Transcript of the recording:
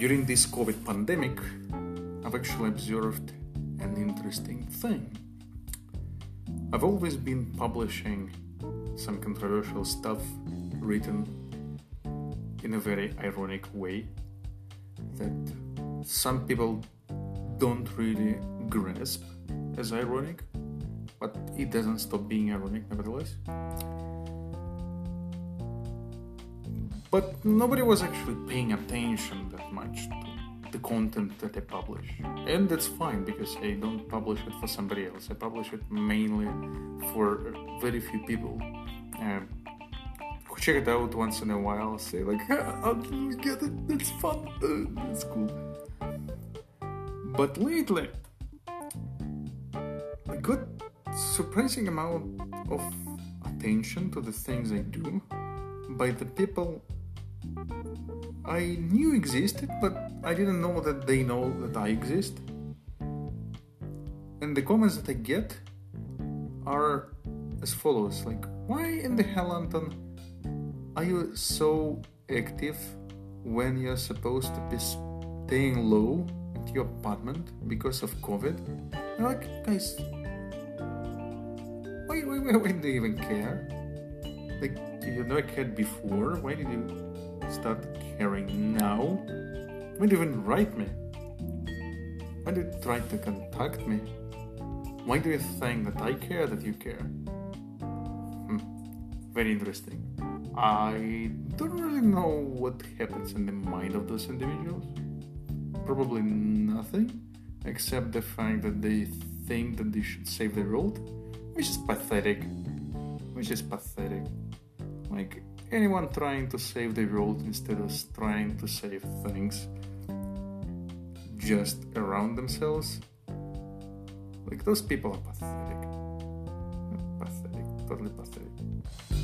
during this COVID pandemic, I've actually observed an interesting thing. I've always been publishing some controversial stuff written in a very ironic way that some people don't really grasp as ironic, but it doesn't stop being ironic nevertheless. But nobody was actually paying attention that much to the content that I publish. And that's fine because I don't publish it for somebody else. I publish it mainly for very few people. Um, who check it out once in a while, say like, I'll get it, that's fun, uh, that's cool. But lately, I got surprising amount of attention to the things I do by the people I knew existed, but I didn't know that they know that I exist. And the comments that I get are as follows like, why in the hell, Anton, are you so active when you're supposed to be staying low at your apartment because of COVID? I'm like, guys, why, why, why, why do you even care? Like, you never cared before? Why did you start caring now? Why do you even write me? Why do you try to contact me? Why do you think that I care that you care? Hmm. Very interesting. I don't really know what happens in the mind of those individuals. Probably nothing, except the fact that they think that they should save the world, which is pathetic. Which is pathetic. Like, anyone trying to save the world instead of trying to save things just around themselves. Like those people are pathetic. Pathetic, totally pathetic.